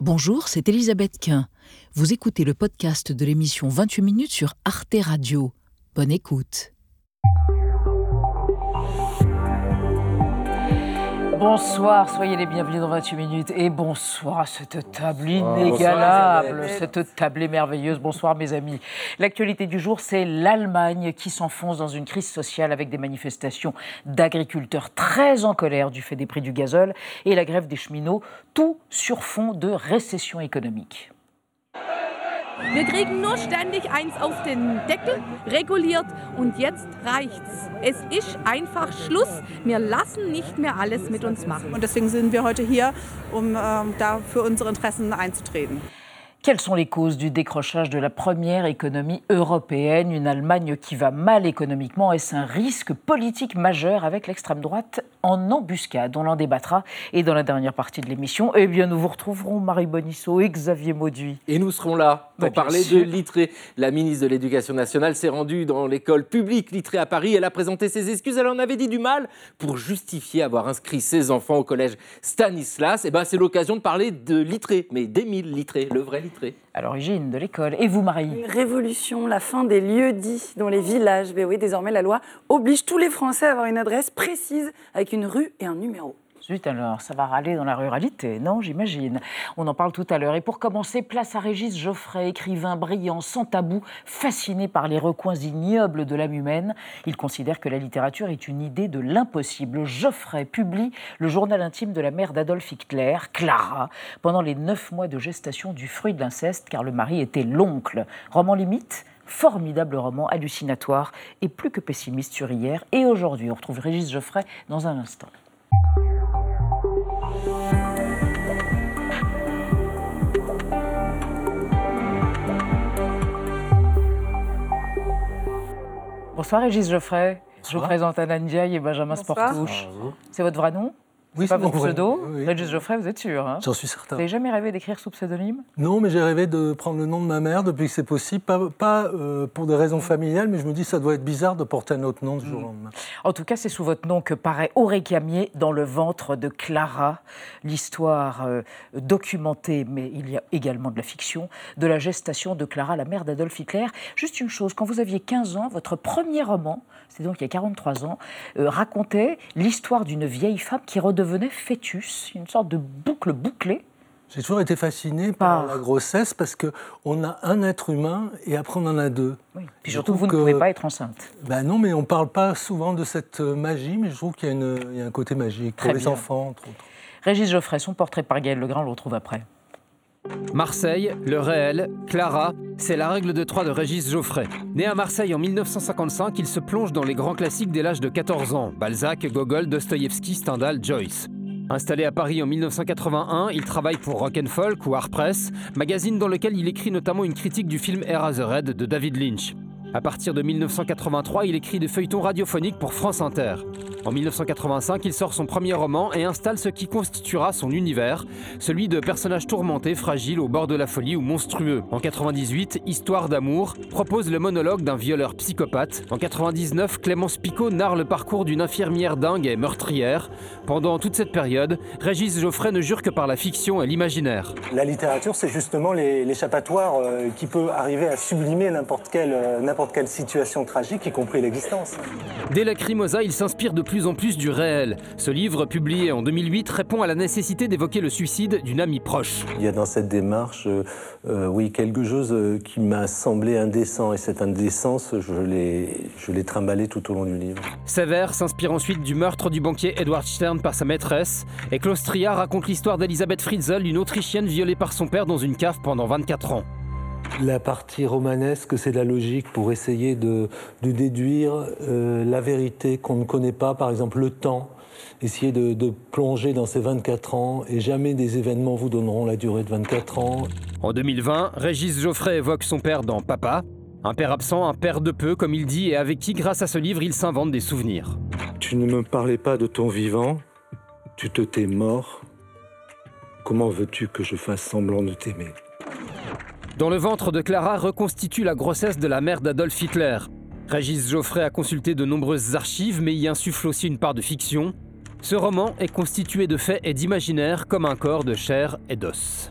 Bonjour, c'est Elisabeth Quint. Vous écoutez le podcast de l'émission 28 minutes sur Arte Radio. Bonne écoute. Bonsoir, soyez les bienvenus dans 28 minutes et bonsoir à cette table inégalable, cette table merveilleuse. Bonsoir mes amis. L'actualité du jour, c'est l'Allemagne qui s'enfonce dans une crise sociale avec des manifestations d'agriculteurs très en colère du fait des prix du gazole et la grève des cheminots, tout sur fond de récession économique. Wir kriegen nur ständig eins auf den Deckel, reguliert und jetzt reicht's. Es ist einfach Schluss. Wir lassen nicht mehr alles mit uns machen. Und deswegen sind wir heute hier, um äh, da für unsere Interessen einzutreten. Quelles sont les causes du décrochage de la première économie européenne? Une Allemagne qui va mal économiquement, est-ce un risque politique majeur avec l'extrême droite en embuscade? On en débattra. Et dans la dernière partie de l'émission, eh bien, nous vous retrouverons Marie Bonisseau et Xavier Mauduit. Et nous serons là pour Bah, parler sûr. de Littré. La ministre de l'Éducation nationale s'est rendue dans l'école publique Littré à Paris. Elle a présenté ses excuses. Elle en avait dit du mal pour justifier avoir inscrit ses enfants au collège Stanislas. Et ben, c'est l'occasion de parler de Littré, mais d'Émile Littré, le vrai Littré. À l'origine de l'école. Et vous, Marie Une révolution, la fin des lieux dits dans les villages. Mais oui, désormais, la loi oblige tous les Français à avoir une adresse précise avec une rue et un numéro. Zut alors, ça va râler dans la ruralité, non, j'imagine. On en parle tout à l'heure. Et pour commencer, place à Régis Geoffrey, écrivain brillant, sans tabou, fasciné par les recoins ignobles de l'âme humaine. Il considère que la littérature est une idée de l'impossible. Geoffrey publie le journal intime de la mère d'Adolf Hitler, Clara, pendant les neuf mois de gestation du fruit de l'inceste, car le mari était l'oncle. Roman limite Formidable roman, hallucinatoire et plus que pessimiste sur hier et aujourd'hui. On retrouve Régis Geoffrey dans un instant. Bonsoir Régis Geoffrey. Je vous présente Anna Ndiaye et Benjamin Bonsoir. Sportouche. C'est votre vrai nom? Oui, C'est pas votre vrai pseudo oui. Régis Geoffrey, vous êtes sûr hein J'en suis Vous certain. n'avez jamais rêvé d'écrire sous pseudonyme? Non, mais j'ai rêvé de prendre le nom de ma mère depuis que c'est possible. Pas, pas, euh, pour des raisons familiales, mais je me dis que ça doit être bizarre de porter un autre nom du jour au lendemain. En tout cas, c'est sous votre nom que paraît Aurécamier dans le ventre de Clara, l'histoire euh, documentée, mais il y a également de la fiction, de la gestation de Clara, la mère d'Adolf Hitler. Juste une chose, quand vous aviez 15 ans, votre premier roman, c'était donc il y a 43 ans, euh, racontait l'histoire d'une vieille femme qui redevenait fœtus, une sorte de boucle bouclée. J'ai toujours été fasciné par Par- la grossesse parce qu'on a un être humain et après on en a deux. Oui. Puis surtout, vous ne que- pouvez pas être enceinte. Ben non, mais on ne parle pas souvent de cette euh, magie, mais je trouve qu'il y, a y un côté magique Très pour les enfants, entre autres. Régis Geoffrey, son portrait par Gaël Legrain, on le retrouve après. Marseille, le réel, Clara, c'est la règle de trois de Régis Geoffrey. Né à Marseille en 1955, il se plonge dans les grands classiques dès l'âge de 14 ans Balzac, Gogol, Dostoïevski, Stendhal, Joyce. Installé à Paris en 1981, il travaille pour Rock and Folk ou Art Press, magazine dans lequel il écrit notamment une critique du film Eraserhead de David Lynch. À partir de 1983, il écrit des feuilletons radiophoniques pour France Inter. En 1985, il sort son premier roman et installe ce qui constituera son univers, celui de personnages tourmentés, fragiles, au bord de la folie ou monstrueux. En 98, Histoire d'amour propose le monologue d'un violeur psychopathe. En 99, Clémence Picot narre le parcours d'une infirmière dingue et meurtrière. Pendant toute cette période, Régis Geoffrey ne jure que par la fiction et l'imaginaire. La littérature, c'est justement l'échappatoire euh, qui peut arriver à sublimer n'importe quelle, euh, n'importe quelle situation tragique, y compris l'existence. Dès Lacrimosa, il s'inspire de plus en plus du réel. Ce livre, publié en 2008, répond à la nécessité d'évoquer le suicide d'une amie proche. Il y a dans cette démarche, euh, euh, oui, quelque chose euh, qui m'a semblé indécent, et cette indécence, je l'ai, je l'ai trimballé tout au long du livre. Sévère s'inspire ensuite du meurtre du banquier Edward Stern par sa maîtresse, et Claustria raconte l'histoire d'Elisabeth Fritzl, une Autrichienne violée par son père dans une cave pendant 24 ans. La partie romanesque, c'est la logique pour essayer de, de déduire euh, la vérité qu'on ne connaît pas, par exemple le temps. Essayer de, de plonger dans ces 24 ans et jamais des événements vous donneront la durée de 24 ans. En 2020, Régis Geoffrey évoque son père dans Papa, un père absent, un père de peu, comme il dit, et avec qui, grâce à ce livre, il s'invente des souvenirs. Tu ne me parlais pas de ton vivant, tu te t'es mort. Comment veux-tu que je fasse semblant de t'aimer? Dans le ventre de Clara reconstitue la grossesse de la mère d'Adolf Hitler. Régis Geoffrey a consulté de nombreuses archives, mais y insuffle aussi une part de fiction. Ce roman est constitué de faits et d'imaginaire comme un corps de chair et d'os.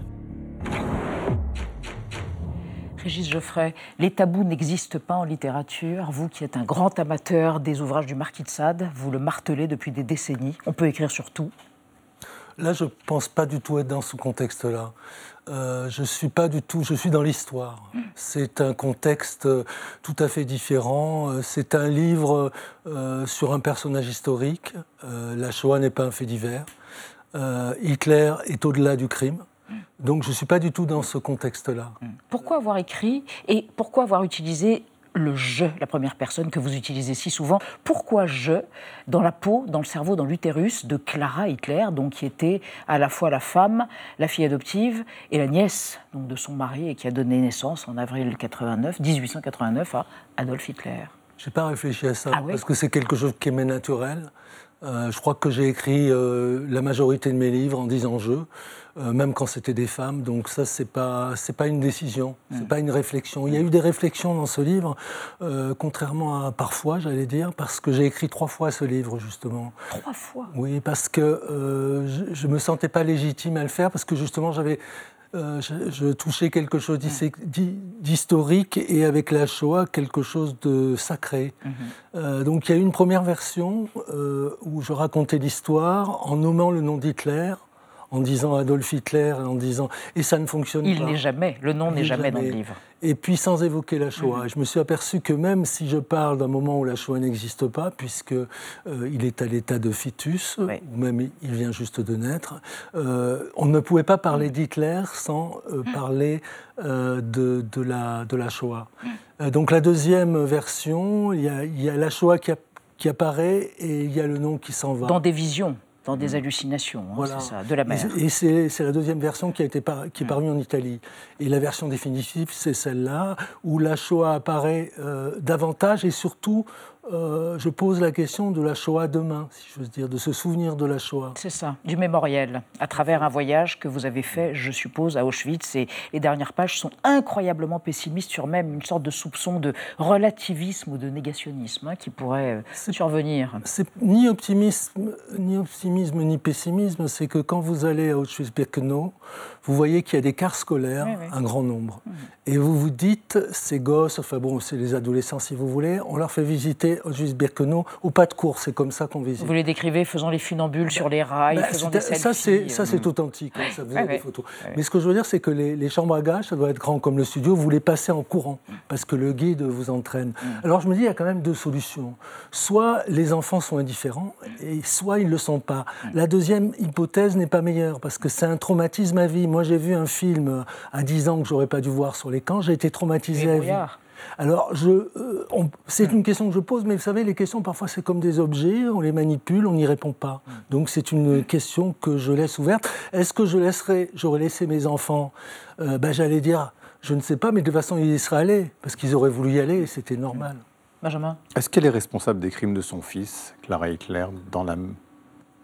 Régis Geoffrey, les tabous n'existent pas en littérature. Vous qui êtes un grand amateur des ouvrages du Marquis de Sade, vous le martelez depuis des décennies. On peut écrire sur tout. Là, je ne pense pas du tout être dans ce contexte-là. Euh, je suis pas du tout, je suis dans l'histoire. C'est un contexte euh, tout à fait différent. Euh, c'est un livre euh, sur un personnage historique. Euh, la Shoah n'est pas un fait divers. Hitler est au-delà du crime. Donc je ne suis pas du tout dans ce contexte-là. Pourquoi avoir écrit et pourquoi avoir utilisé le je, la première personne que vous utilisez si souvent. Pourquoi je dans la peau, dans le cerveau, dans l'utérus de Clara Hitler, donc qui était à la fois la femme, la fille adoptive et la nièce donc, de son mari et qui a donné naissance en avril 89, 1889 à Adolf Hitler? Je n'ai pas réfléchi à ça Ah oui? parce que c'est quelque chose qui m'est naturel. Euh, je crois que j'ai écrit euh, la majorité de mes livres en disant je, euh, même quand c'était des femmes. Donc ça, c'est pas c'est pas une décision, c'est pas une réflexion. Il y a eu des réflexions dans ce livre, contrairement à parfois, j'allais dire, parce que j'ai écrit trois fois ce livre justement. Trois fois? Oui, parce que je, ne me sentais pas légitime à le faire parce que justement j'avais euh, je, je touchais quelque chose d'historique et avec la Shoah quelque chose de sacré. Euh, donc il y a eu une première version euh, où je racontais l'histoire en nommant le nom d'Hitler, en disant Adolf Hitler, et en disant et ça ne fonctionne Il pas. n'est jamais, le nom Il n'est jamais dans le livre. Et puis sans évoquer la Shoah. Mhm. Je me suis aperçu que même si je parle d'un moment où la Shoah n'existe pas, puisque euh, il est à l'état de fœtus, ou même il vient juste de naître, euh, on ne pouvait pas Mhm. parler d'Hitler sans euh, parler euh, de, de la, de la Shoah. Mhm. Donc la deuxième version, il y a, il y a la Shoah qui, a- qui apparaît et il y a le nom qui s'en va. Dans des visions, dans des hallucinations, hein, Voilà. c'est ça, de la mer. Et c'est- la deuxième version qui, a été par- qui est parue en Italie. Et la version définitive, c'est celle-là, où la Shoah apparaît euh, davantage et surtout, euh, je pose la question de la Shoah demain, si j'ose dire, de se souvenir de la Shoah. C'est ça, du mémoriel, à travers un voyage que vous avez fait, je suppose, à Auschwitz. Et les dernières pages sont incroyablement pessimistes sur même une sorte de soupçon de relativisme ou de négationnisme hein, qui pourrait euh, survenir. C'est ni optimisme, ni optimisme, ni pessimisme, c'est que quand vous allez à Auschwitz-Birkenau, vous voyez qu'il y a des quarts scolaires, Oui, oui. un grand nombre. Et vous vous dites, ces gosses, enfin bon, c'est les adolescents si vous voulez, on leur fait visiter Auschwitz-Birkenau au pas de course, c'est comme ça qu'on visite. Vous les décrivez faisant les funambules sur les rails, Bah, faisant des ça, c'est ça, euh, authentique. hein, ça, vous ouais. des photos. Mais ce que je veux dire, c'est que les, les chambres à gages, ça doit être grand comme le studio. Vous les passez en courant parce que le guide vous entraîne. Alors je me dis, il y a quand même deux solutions. Soit les enfants sont indifférents, et soit ils ne le sont pas. La deuxième hypothèse n'est pas meilleure parce que c'est un traumatisme à vie. Moi, j'ai vu un film à 10 ans que j'aurais pas dû voir sur les camps. J'ai été traumatisé à vie. Alors, je, euh, c'est une question que je pose, mais vous savez, les questions, parfois, c'est comme des objets, on les manipule, on n'y répond pas. Donc, c'est une question que je laisse ouverte. Est-ce que je laisserai, j'aurais laissé mes enfants, euh, ben, j'allais dire, je ne sais pas, mais de toute façon, ils y seraient allés, parce qu'ils auraient voulu y aller, et c'était normal. Benjamin? Est-ce qu'elle est responsable des crimes de son fils, Clara Hitler, dans la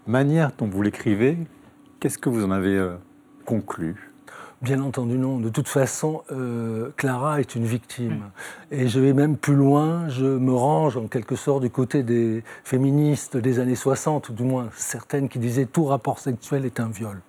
manière dont vous l'écrivez? Qu'est-ce que vous en avez euh, conclu? Bien entendu, non. De toute façon, euh, Clara est une victime. Et je vais même plus loin, je me range en quelque sorte du côté des féministes des années 60, ou du moins certaines qui disaient tout rapport sexuel est un viol.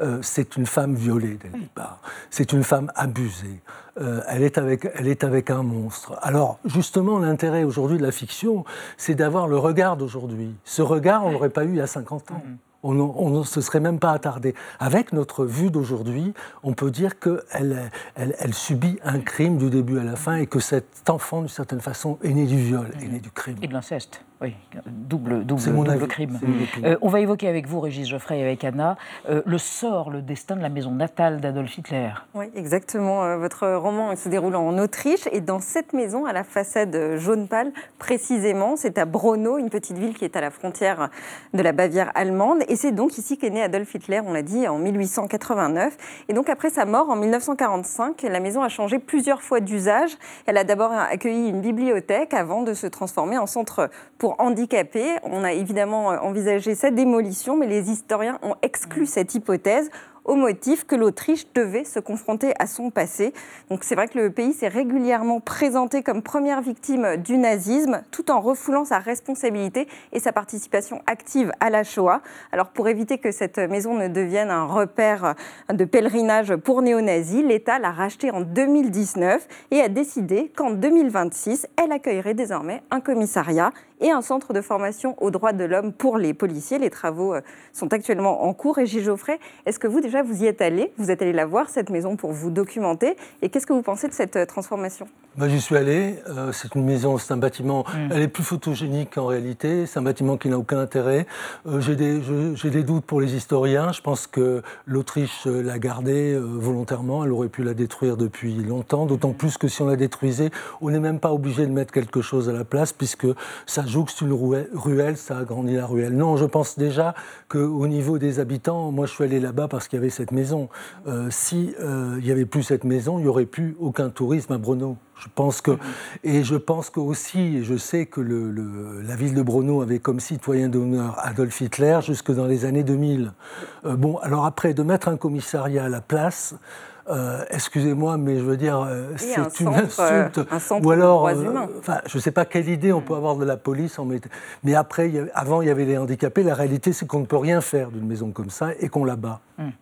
Euh, c'est une femme violée dès le départ. C'est une femme abusée. Euh, elle, est avec, elle est avec un monstre. Alors, justement, l'intérêt aujourd'hui de la fiction, c'est d'avoir le regard d'aujourd'hui. Ce regard, on ne l'aurait pas eu il y a 50 ans. On ne se serait même pas attardé. Avec notre vue d'aujourd'hui, on peut dire qu'elle elle, elle subit un crime du début à la fin et que cet enfant, d'une certaine façon, est né du viol, est né du crime. Et de l'inceste, oui. Double, double, mon double crime. Euh, on va évoquer avec vous, Régis Geoffrey et avec Anna, euh, le sort, le destin de la maison natale d'Adolf Hitler. Oui, exactement. Euh, Votre roman se déroule en Autriche et dans cette maison, à la façade jaune pâle, précisément, c'est à Braunau, une petite ville qui est à la frontière de la Bavière allemande. Et c'est donc ici qu'est né Adolf Hitler, on l'a dit, en 1889. Et donc après sa mort en 1945, la maison a changé plusieurs fois d'usage. Elle a d'abord accueilli une bibliothèque avant de se transformer en centre pour handicapés. On a évidemment envisagé sa démolition, mais les historiens ont exclu cette hypothèse au motif que l'Autriche devait se confronter à son passé. Donc c'est vrai que le pays s'est régulièrement présenté comme première victime du nazisme, tout en refoulant sa responsabilité et sa participation active à la Shoah. Alors pour éviter que cette maison ne devienne un repère de pèlerinage pour néo-nazis, l'État l'a rachetée en 2019 et a décidé qu'en 2026, elle accueillerait désormais un commissariat et un centre de formation aux droits de l'homme pour les policiers. Les travaux euh, sont actuellement en cours. Et Gilles Geoffrey, est-ce que vous déjà vous y êtes allé? Vous êtes allé la voir, cette maison, pour vous documenter? Et qu'est-ce que vous pensez de cette euh, transformation? Bah, J'y suis allé. Euh, c'est une maison, c'est un bâtiment. Mm. Elle est plus photogénique qu'en réalité. C'est un bâtiment qui n'a aucun intérêt. J'ai des, des, doutes pour les historiens. Je pense que l'Autriche l'a gardée volontairement. Elle aurait pu la détruire depuis longtemps. D'autant plus que si on la détruisait, on n'est même pas obligé de mettre quelque chose à la place, puisque ça jouxte une ruelle, ça agrandit la ruelle. Non, je pense déjà qu'au niveau des habitants, moi je suis allé là-bas parce qu'il y avait cette maison. Euh, si euh, il n'y avait plus cette maison, il n'y aurait plus aucun tourisme à Brno. Je pense que, et je pense que aussi, je sais que le, la ville de Brno avait comme citoyen d'honneur Adolf Hitler jusque dans les années 2000. Euh, bon, alors après, de mettre un commissariat à la place, euh, excusez-moi, mais je veux dire, euh, c'est une insulte. Ou alors, je ne sais pas quelle idée on peut avoir de la police, mais après, avant, il y avait les handicapés. La réalité, c'est qu'on ne peut rien faire d'une maison comme ça et qu'on la bat. Hum.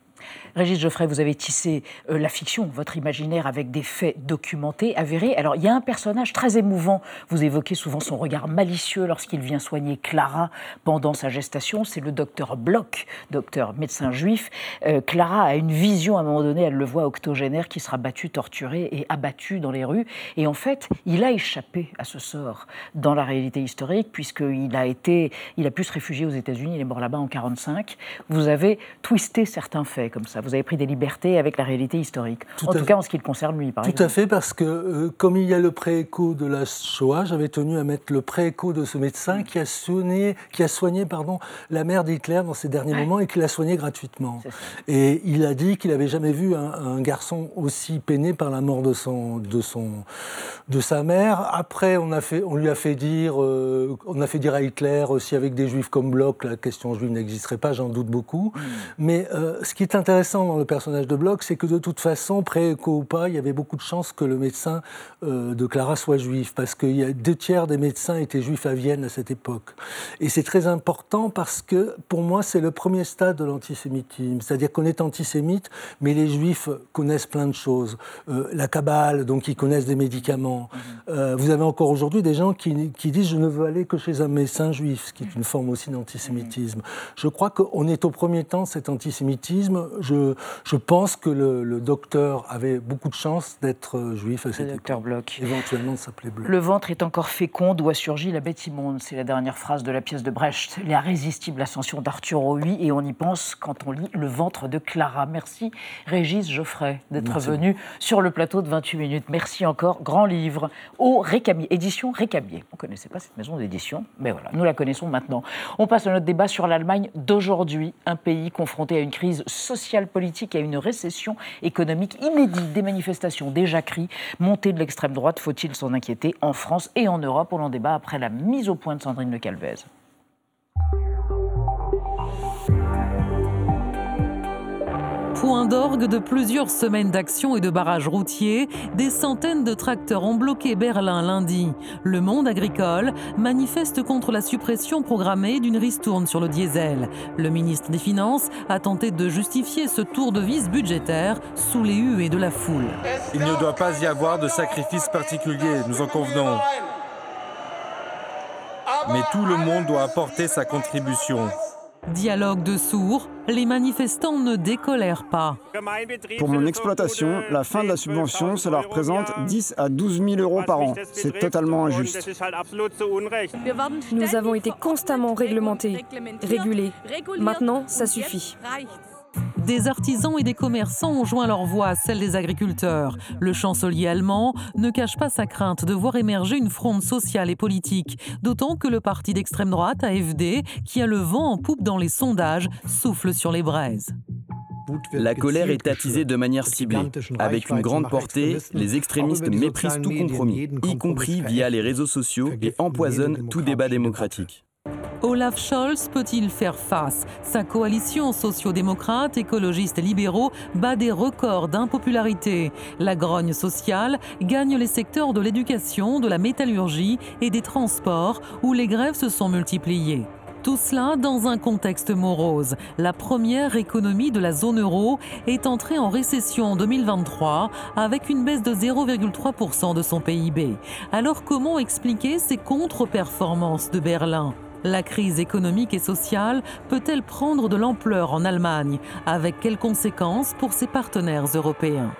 Régis Geoffrey, vous avez tissé euh, la fiction, votre imaginaire avec des faits documentés, avérés. Alors, il y a un personnage très émouvant. Vous évoquez souvent son regard malicieux lorsqu'il vient soigner Clara pendant sa gestation. C'est le docteur Bloch, docteur médecin juif. Euh, Clara a une vision, à un moment donné, elle le voit octogénaire qui sera battu, torturé et abattu dans les rues. Et en fait, il a échappé à ce sort dans la réalité historique, puisqu'il a été, il a pu se réfugier aux États-Unis, il est mort là-bas en 1945. Vous avez twisté certains faits comme ça vous avez pris des libertés avec la réalité historique. en tout cas, en ce qui le concerne, lui, par Tout à fait, parce que euh, comme il y a le pré-écho de la Shoah, j'avais tenu à mettre le pré-écho de ce médecin qui a soigné, qui a soigné pardon, la mère d'Hitler dans ses derniers moments et qui l'a soigné gratuitement. Et il a dit qu'il n'avait jamais vu un, garçon aussi peiné par la mort de, son, de, son, de sa mère. Après, on, a fait, on lui a fait dire, euh, on a fait dire à Hitler, si avec des juifs comme Bloch, la question juive n'existerait pas, j'en doute beaucoup. Mm. Mais euh, ce qui est intéressant, dans le personnage de Bloch, c'est que de toute façon, pré-écho ou pas, il y avait beaucoup de chances que le médecin euh, de Clara soit juif, parce que y a deux tiers des médecins étaient juifs à Vienne à cette époque. Et c'est très important parce que, pour moi, c'est le premier stade de l'antisémitisme. C'est-à-dire qu'on est antisémite, mais les juifs connaissent plein de choses. Euh, la Kabbale, donc ils connaissent des médicaments. Mhm. Euh, vous avez encore aujourd'hui des gens qui, qui, disent je ne veux aller que chez un médecin juif, ce qui est une forme aussi d'antisémitisme. Je crois qu'on est au premier temps cet antisémitisme. Je, je, pense que le, docteur avait beaucoup de chance d'être euh, juif à cette docteur Bloch. Éventuellement, de s'appeler Bloch. Le ventre est encore fécond, d'où a surgi la bête immonde. C'est la dernière phrase de la pièce de Brecht. L'irrésistible ascension d'Arthur Huy, et on y pense quand on lit Le ventre de Clara. Merci Régis Geoffrey d'être venu sur le plateau de 28 minutes. Merci encore. Grand livre au Récamier, édition Récamier. On ne connaissait pas cette maison d'édition, mais voilà, nous la connaissons maintenant. On passe à notre débat sur l'Allemagne d'aujourd'hui, un pays confronté à une crise sociale politique à une récession économique inédite. Des manifestations déjà criées, montée de l'extrême droite, faut-il s'en inquiéter en France et en Europe? On en débat après la mise au point de Sandrine Le Calvez. Point d'orgue de plusieurs semaines d'action et de barrages routiers, des centaines de tracteurs ont bloqué Berlin lundi. Le monde agricole manifeste contre la suppression programmée d'une ristourne sur le diesel. Le ministre des Finances a tenté de justifier ce tour de vis budgétaire sous les huées de la foule. Il ne doit pas y avoir de sacrifice particulier, nous en convenons. Mais tout le monde doit apporter sa contribution. Dialogue de sourds, les manifestants ne décolèrent pas. Pour mon exploitation, la fin de la subvention, cela représente 10 à 12 000 euros par an. C'est totalement injuste. Nous avons été constamment réglementés, régulés. Maintenant, ça suffit. Des artisans et des commerçants ont joint leur voix à celle des agriculteurs. Le chancelier allemand ne cache pas sa crainte de voir émerger une fronde sociale et politique, d'autant que le parti d'extrême droite, AFD, qui a le vent en poupe dans les sondages, souffle sur les braises. La colère est attisée de manière ciblée. Avec une grande portée, les extrémistes méprisent tout compromis, y compris via les réseaux sociaux, et empoisonnent tout débat démocratique. Olaf Scholz peut-il faire face? Sa coalition sociodémocrate, écologiste et libéraux bat des records d'impopularité. La grogne sociale gagne les secteurs de l'éducation, de la métallurgie et des transports où les grèves se sont multipliées. Tout cela dans un contexte morose. La première économie de la zone euro est entrée en récession en 2023 avec une baisse de 0,3% de son PIB. Alors comment expliquer ces contre-performances de Berlin? La crise économique et sociale peut-elle prendre de l'ampleur en Allemagne? Avec quelles conséquences pour ses partenaires européens?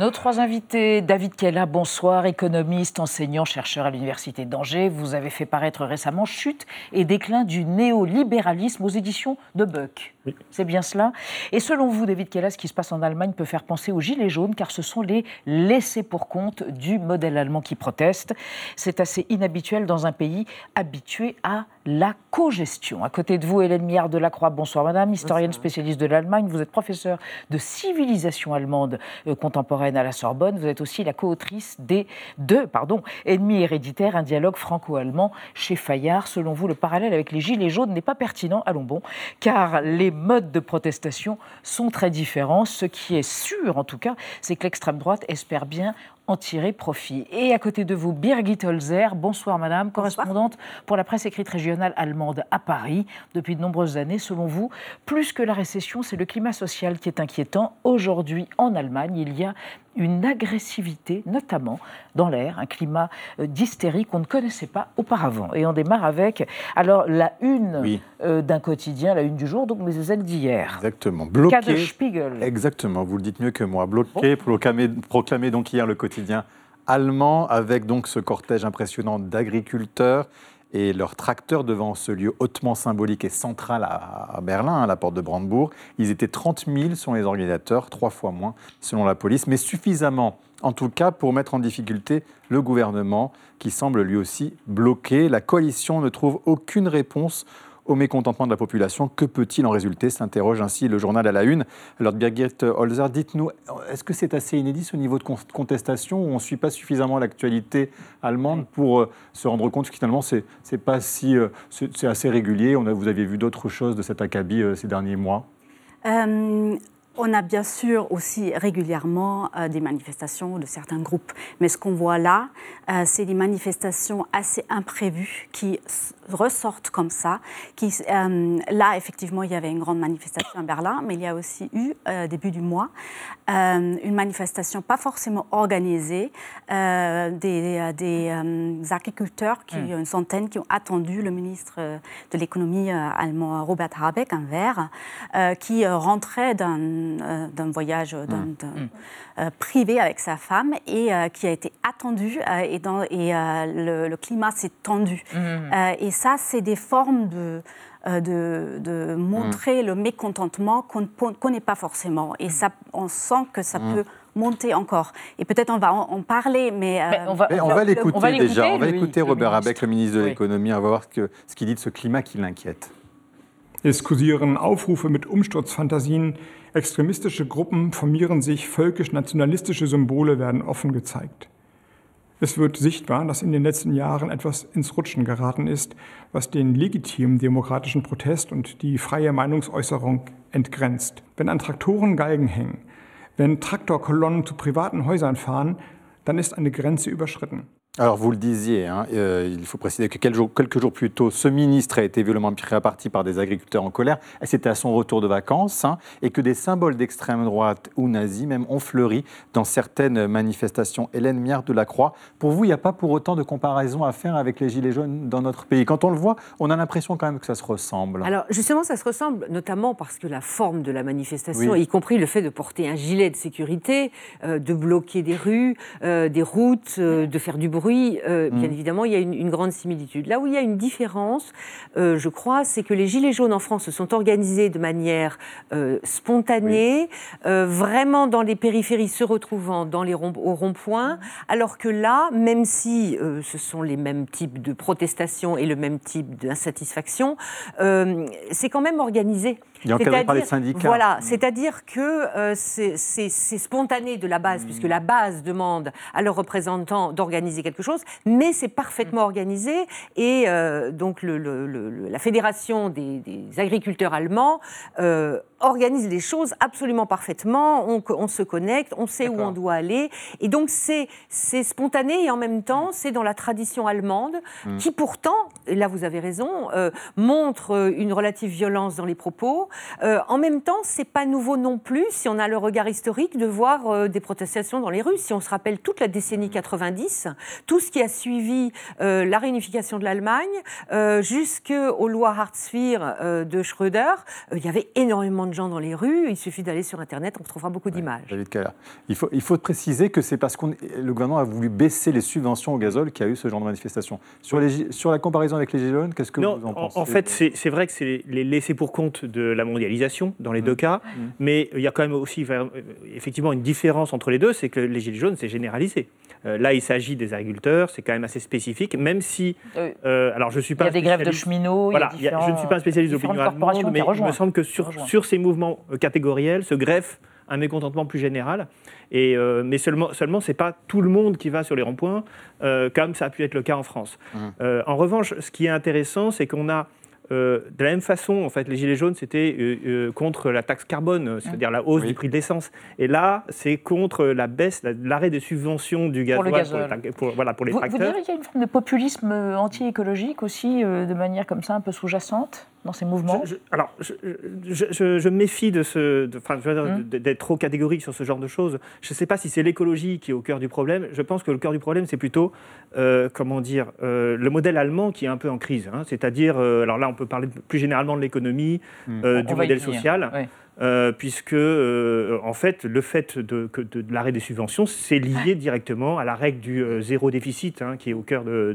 Nos trois invités, David Kella, bonsoir, économiste, enseignant, chercheur à l'Université d'Angers. Vous avez fait paraître récemment Chute et déclin du néolibéralisme aux éditions de Buck. C'est bien cela. Et selon vous, David Kella, ce qui se passe en Allemagne peut faire penser aux Gilets jaunes, car ce sont les laissés pour compte du modèle allemand qui proteste. C'est assez inhabituel dans un pays habitué à la co-gestion. À côté de vous, Hélène Miard de la Croix, bonsoir madame, historienne spécialiste de l'Allemagne. Vous êtes professeure de civilisation allemande euh, contemporaine à la Sorbonne. Vous êtes aussi la co-autrice des deux pardon, Ennemis héréditaires, un dialogue franco-allemand chez Fayard. Selon vous, le parallèle avec les Gilets jaunes n'est pas pertinent, allons bon, car les modes de protestation sont très différents. Ce qui est sûr, en tout cas, c'est que l'extrême droite espère bien en tirer profit. Et à côté de vous, Birgit Holzer, bonsoir madame, correspondante pour la presse écrite régionale allemande à Paris depuis de nombreuses années. Selon vous, plus que la récession, c'est le climat social qui est inquiétant. Aujourd'hui, en Allemagne, il y a une agressivité, notamment dans l'air, un climat euh, d'hystérie qu'on ne connaissait pas auparavant. Et on démarre avec alors la une euh, d'un quotidien, la une du jour, donc les ailes d'hier. Exactement. Bloqué. Spiegel. Exactement. Vous le dites mieux que moi. Bloqué, proclamé, proclamé donc hier le quotidien allemand avec donc ce cortège impressionnant d'agriculteurs et leurs tracteurs devant ce lieu hautement symbolique et central à, Berlin, à la porte de Brandebourg. Ils étaient 30 000 sont les organisateurs, trois fois moins selon la police, mais suffisamment en tout cas pour mettre en difficulté le gouvernement qui semble lui aussi bloqué. La coalition ne trouve aucune réponse au mécontentement de la population. Que peut-il en résulter s'interroge ainsi le journal à la une. Alors Birgit Holzer, dites-nous, est-ce que c'est assez inédit ce niveau de contestation où on ne suit pas suffisamment l'actualité allemande pour euh, se rendre compte que finalement c'est, pas si, euh, c'est, assez régulier on a, Vous avez vu d'autres choses de cet acabit euh, ces derniers mois on a bien sûr aussi régulièrement euh, des manifestations de certains groupes, mais ce qu'on voit là, euh, c'est des manifestations assez imprévues qui ressortent comme ça. Qui, euh, là, effectivement, il y avait une grande manifestation à Berlin, mais il y a aussi eu, début du mois, une manifestation pas forcément organisée des, des agriculteurs, qui, hmm. une centaine, qui ont attendu le ministre de l'économie allemand, Robert Habeck, un verre, qui rentrait d'un euh, d'un voyage mmh. Mmh. Euh, privé avec sa femme et euh, qui a été attendu et, dans, et le, climat s'est tendu. Mmh. et ça, c'est des formes de... De, montrer le mécontentement qu'on ne connaît pas forcément. Et ça, on sent que ça peut monter encore. Et peut-être on va en, parler, mais, on va, on va l'écouter déjà. On va écouter Robert Abeck, le ministre de l'économie. On va voir ce qu'il dit de ce climat qui l'inquiète. Es kursieren Aufrufe mit Umsturzfantasien. Extremistische Gruppen formieren sich, völkisch-nationalistische Symbole werden offen gezeigt. Es wird sichtbar, dass in den letzten Jahren etwas ins Rutschen geraten ist, was den legitimen demokratischen Protest und die freie Meinungsäußerung entgrenzt. Wenn an Traktoren Galgen hängen, wenn Traktorkolonnen zu privaten Häusern fahren, dann ist eine Grenze überschritten. Alors, vous le disiez, hein, euh, il faut préciser que quelques jours, quelques jours, plus tôt, ce ministre a été violemment pris à partie par des agriculteurs en colère. C'était à son retour de vacances, hein, et que des symboles d'extrême droite ou nazis même ont fleuri dans certaines manifestations. Hélène Miard de la Croix, pour vous, il n'y a pas pour autant de comparaison à faire avec les Gilets jaunes dans notre pays. Quand on le voit, on a l'impression quand même que ça se ressemble. Alors, justement, ça se ressemble, notamment parce que la forme de la manifestation, y compris le fait de porter un gilet de sécurité, euh, de bloquer des rues, euh, des routes, de faire du bruit, oui, euh, bien mm. évidemment, il y a une, grande similitude. Là où il y a une différence, euh, je crois, c'est que les Gilets jaunes en France se sont organisés de manière euh, spontanée, vraiment dans les périphéries se retrouvant dans les ronds, au rond-point, alors que là, même si ce sont les mêmes types de protestations et le même type d'insatisfaction, c'est quand même organisé. Il est encadré par les syndicats. Voilà, c'est-à-dire que c'est spontané de la base, puisque la base demande à leurs représentants d'organiser quelque chose, mais c'est parfaitement organisé. Et donc la Fédération des, agriculteurs allemands organise les choses absolument parfaitement. On, se connecte, on sait où on doit aller. Et donc, c'est spontané et en même temps, c'est dans la tradition allemande mm. qui, pourtant, et là vous avez raison, euh, montre euh, une relative violence dans les propos. Euh, en même temps, c'est pas nouveau non plus, si on a le regard historique, de voir des protestations dans les rues. Si on se rappelle toute la décennie 90, tout ce qui a suivi la réunification de l'Allemagne, jusqu'aux lois Hartz IV de Schröder, il y avait énormément de gens dans les rues. Il suffit d'aller sur Internet, on trouvera beaucoup d'images. David Il faut, il faut préciser que c'est parce que le gouvernement a voulu baisser les subventions au gazole qu'il y a eu ce genre de manifestation. Sur, les, sur la comparaison avec les Gilets jaunes, qu'est-ce que vous en pensez? En fait, c'est vrai que c'est les laissés pour compte de la mondialisation dans les mmh. deux cas, mmh. mais il y a quand même aussi euh, effectivement une différence entre les deux, c'est que les Gilets jaunes, c'est généralisé. Euh, là, il s'agit des agriculteurs, c'est quand même assez spécifique, même si. Euh, alors, je suis pas. Il y a des grèves de cheminots. Voilà, je ne suis pas un spécialiste de l'opinion allemande, mais il me semble que sur, sur ces mouvements euh, catégoriels se greffe un mécontentement plus général. Et, mais seulement, seulement ce n'est pas tout le monde qui va sur les ronds-points, comme ça a pu être le cas en France. Mmh. en revanche, ce qui est intéressant, c'est qu'on a euh, de la même façon, en fait, les Gilets jaunes, c'était euh, euh, contre la taxe carbone, c'est-à-dire la hausse du prix de l'essence. Et là, c'est contre la baisse, l'arrêt des subventions du gaz pour, le pour, voilà, pour les vous, tracteurs. Vous direz qu'il y a une forme de populisme anti-écologique aussi, de manière comme ça, un peu sous-jacente? Dans ces mouvements Alors, je, me méfie de ce, hum. d'être trop catégorique sur ce genre de choses. Je ne sais pas si c'est l'écologie qui est au cœur du problème. Je pense que le cœur du problème, c'est plutôt, comment dire, le modèle allemand qui est un peu en crise. Hein. C'est-à-dire, alors là, on peut parler plus généralement de l'économie, euh, du modèle social. Euh, puisque euh, en fait le fait de, l'arrêt des subventions c'est lié directement à la règle du zéro déficit hein, qui est au cœur de,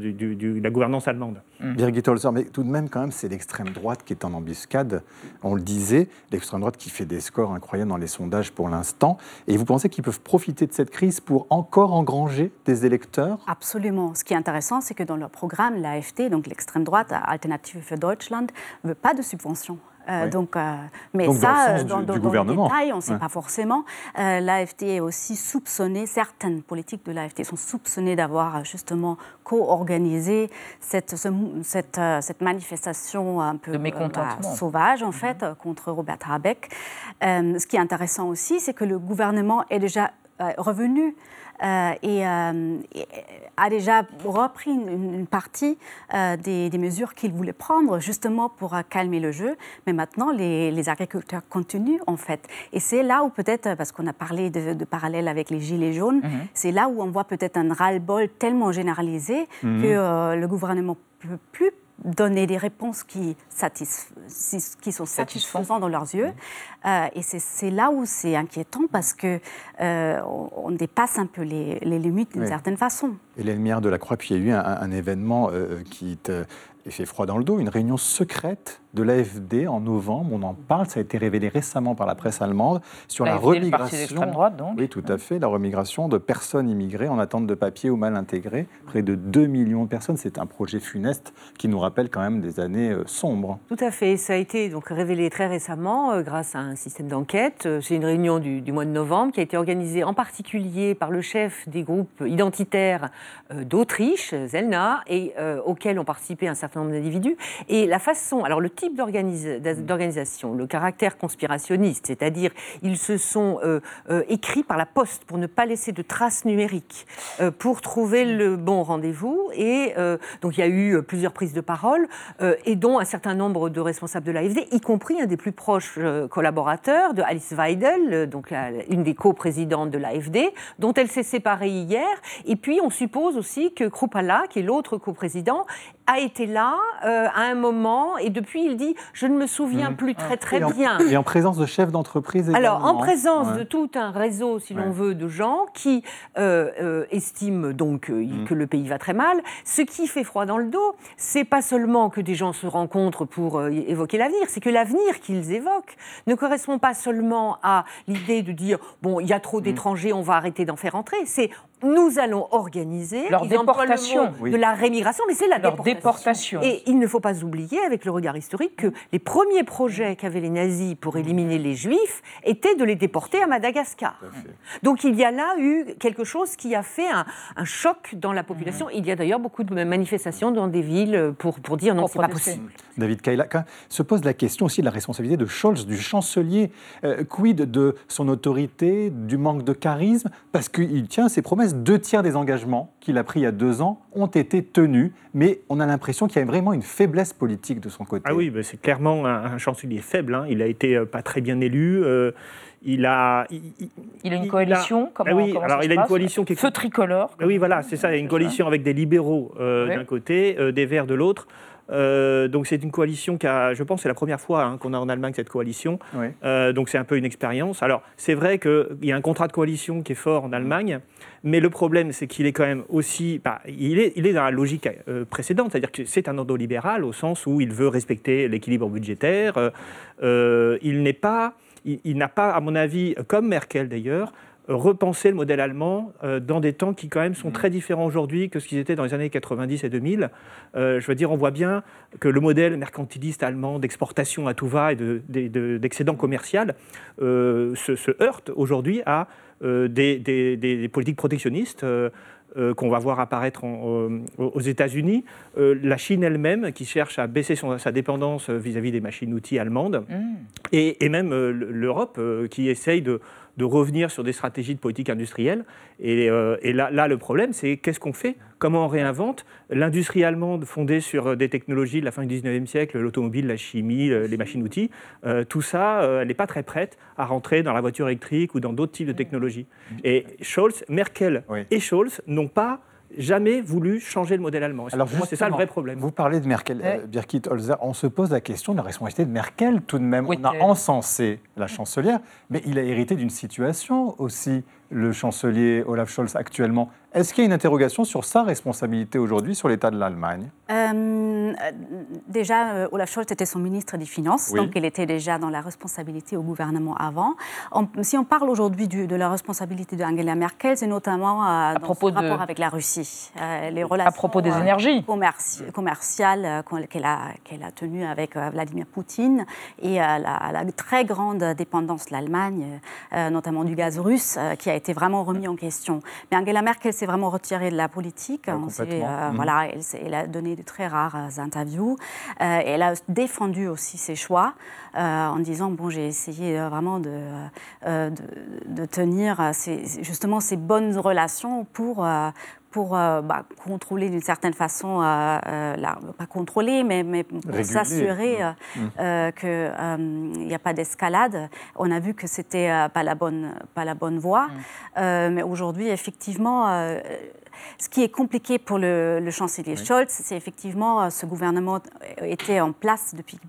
la gouvernance allemande. Mmh. Birgit Holzer, mais tout de même quand même c'est l'extrême droite qui est en embuscade. On le disait, l'extrême droite qui fait des scores incroyables dans les sondages pour l'instant. Et vous pensez qu'ils peuvent profiter de cette crise pour encore engranger des électeurs? Absolument. Ce qui est intéressant, c'est que dans leur programme, l'AFD, donc l'extrême droite, Alternative für Deutschland, ne veut pas de subventions. Euh, donc, euh, mais ça, dans, le détail, on ne sait pas forcément. Euh, L'AFD est aussi soupçonnée, certaines politiques de l'AFD sont soupçonnées d'avoir justement co-organisé cette, cette, cette, manifestation un peu bah, sauvage, en mhm. fait, contre Robert Habeck. ce qui est intéressant aussi, c'est que le gouvernement est déjà revenu euh, et, euh, a déjà repris une, partie euh, des, mesures qu'il voulait prendre justement pour calmer le jeu. Mais maintenant, les, agriculteurs continuent en fait. Et c'est là où peut-être, parce qu'on a parlé de, parallèle avec les gilets jaunes, mhm. c'est là où on voit peut-être un ras-le-bol tellement généralisé mhm. que le gouvernement peut plus donner des réponses qui, qui sont satisfaisantes dans leurs yeux. Euh, et c'est là où c'est inquiétant parce que euh, on, dépasse un peu les, limites d'une certaine façon. Et les lumières de la croix, puis il y a eu un, événement euh, qui te, fait froid dans le dos, une réunion secrète de l'AFD en novembre. On en parle, ça a été révélé récemment par la presse allemande sur la remigration. Droite, donc. Oui, tout à fait, la remigration de personnes immigrées en attente de papier ou mal intégrées. Près de 2 millions de personnes. C'est un projet funeste qui nous rappelle quand même des années euh, sombres. Tout à fait. Ça a été donc révélé très récemment euh, grâce à un système d'enquête. Euh, c'est une réunion du, mois de novembre qui a été organisée en particulier par le chef des groupes identitaires d'Autriche, Zelna, et auquel ont participé un certain nombre d'individus. Et la façon, alors le type d'organisation, le caractère conspirationniste, c'est-à-dire ils se sont euh, euh, écrits par la poste pour ne pas laisser de traces numériques, euh, pour trouver le bon rendez-vous. Et donc il y a eu plusieurs prises de parole, et dont un certain nombre de responsables de l'AFD, y compris un des plus proches collaborateurs de Alice Weidel, donc une des co-présidentes de l'AFD, dont elle s'est séparée hier. Et puis on suppose aussi que Krupala, qui est l'autre co-président, a été là à un moment, et depuis il dit Je ne me souviens mmh. plus très très bien. Et en présence de chefs d'entreprise Alors, en présence de tout un réseau, si l'on veut, de gens qui euh, euh, estiment donc euh, mmh. que le pays va très mal. Ce qui fait froid dans le dos, c'est pas seulement que des gens se rencontrent pour évoquer l'avenir, c'est que l'avenir qu'ils évoquent ne correspond pas seulement à l'idée de dire Bon, il y a trop mmh. d'étrangers, on va arrêter d'en faire entrer. C'est nous allons organiser leur déportation de la rémigration, mais c'est la déportation. Déportation. Et il ne faut pas oublier, avec le regard historique, que les premiers projets qu'avaient les nazis pour éliminer les juifs étaient de les déporter à Madagascar. Donc il y a là eu quelque chose qui a fait un, un choc dans la population. Il y a d'ailleurs beaucoup de manifestations dans des villes pour, pour dire non, c'est pas possible. David Kailaka se pose la question aussi de la responsabilité de Scholz, du chancelier. Euh, quid de son autorité, du manque de charisme Parce qu'il tient ses promesses. Deux tiers des engagements qu'il a pris il y a deux ans ont été tenus, mais on a l'impression qu'il y a vraiment une faiblesse politique de son côté. Ah oui, c'est clairement un, chancelier faible. Hein. Il a été euh, pas très bien élu. Euh, il a, il, a une coalition. Comment, ah oui, alors il a une coalition qui est feu tricolore. Ah oui, voilà, c'est ça. Il a une coalition avec des libéraux d'un côté, des Verts de l'autre. Euh, donc c'est une coalition qui a, je pense, c'est la première fois hein, qu'on a en Allemagne cette coalition. Euh, donc c'est un peu une expérience. Alors c'est vrai qu'il y a un contrat de coalition qui est fort en Allemagne, mais le problème c'est qu'il est quand même aussi, bah, il, est, il est dans la logique euh, précédente, c'est-à-dire que c'est un ordolibéral au sens où il veut respecter l'équilibre budgétaire. il n'est pas, il n'a pas, à mon avis, comme Merkel d'ailleurs, repenser le modèle allemand euh, dans des temps qui quand même sont mm. très différents aujourd'hui que ce qu'ils étaient dans les années 90 et 2000. Euh, je veux dire, on voit bien que le modèle mercantiliste allemand d'exportation à tout va et d'excédent commercial euh, se, heurte aujourd'hui à des, politiques protectionnistes. qu'on va voir apparaître aux États-Unis, la Chine elle-même qui cherche à baisser sa dépendance vis-à-vis des machines-outils allemandes, mm. et, et, même l'Europe qui essaye de, de revenir sur des stratégies de politique industrielle. Et, euh, là, là, le problème, c'est qu'est-ce qu'on fait? Comment on réinvente? L'industrie allemande fondée sur des technologies de la fin du 19e siècle, l'automobile, la chimie, les machines-outils, euh, tout ça, euh, elle n'est pas très prête à rentrer dans la voiture électrique ou dans d'autres types de technologies. Et Scholz, Merkel et Scholz n'ont pas jamais voulu changer le modèle allemand. Alors c'est ça le vrai problème. Vous parlez de Merkel, euh, Birgit Holzer, on se pose la question de la responsabilité de Merkel tout de même. on a encensé la chancelière, mais il a hérité d'une situation aussi, le chancelier Olaf Scholz actuellement. Est-ce qu'il y a une interrogation sur sa responsabilité aujourd'hui sur l'état de l'Allemagne? Euh, Déjà, euh, Olaf Scholz était son ministre des Finances, donc il était déjà dans la responsabilité au gouvernement avant. si on parle aujourd'hui de la responsabilité d'Angela Merkel, c'est notamment euh, à propos dans rapport avec la Russie. les relations à propos des énergies commerciales qu'elle a, a tenues avec Vladimir Poutine et la, la, très grande dépendance de l'Allemagne, notamment du gaz russe, qui a été vraiment remis en question. Mais Angela Merkel s'est vraiment retirée de la politique. Euh, mhm. Voilà, elle, a donné de très rares euh, interviews. Euh, elle a défendu aussi ses choix en disant bon, j'ai essayé vraiment de, de, tenir justement ces bonnes relations pour pour bah, contrôler d'une certaine façon, pas contrôler, mais, mais pour s'assurer mmh. mmh. qu'il n'y a pas d'escalade. On a vu que c'était pas la bonne, pas la bonne voie, mmh. mais aujourd'hui, effectivement. Ce qui est compliqué pour le, chancelier Scholz, c'est effectivement ce gouvernement était en place depuis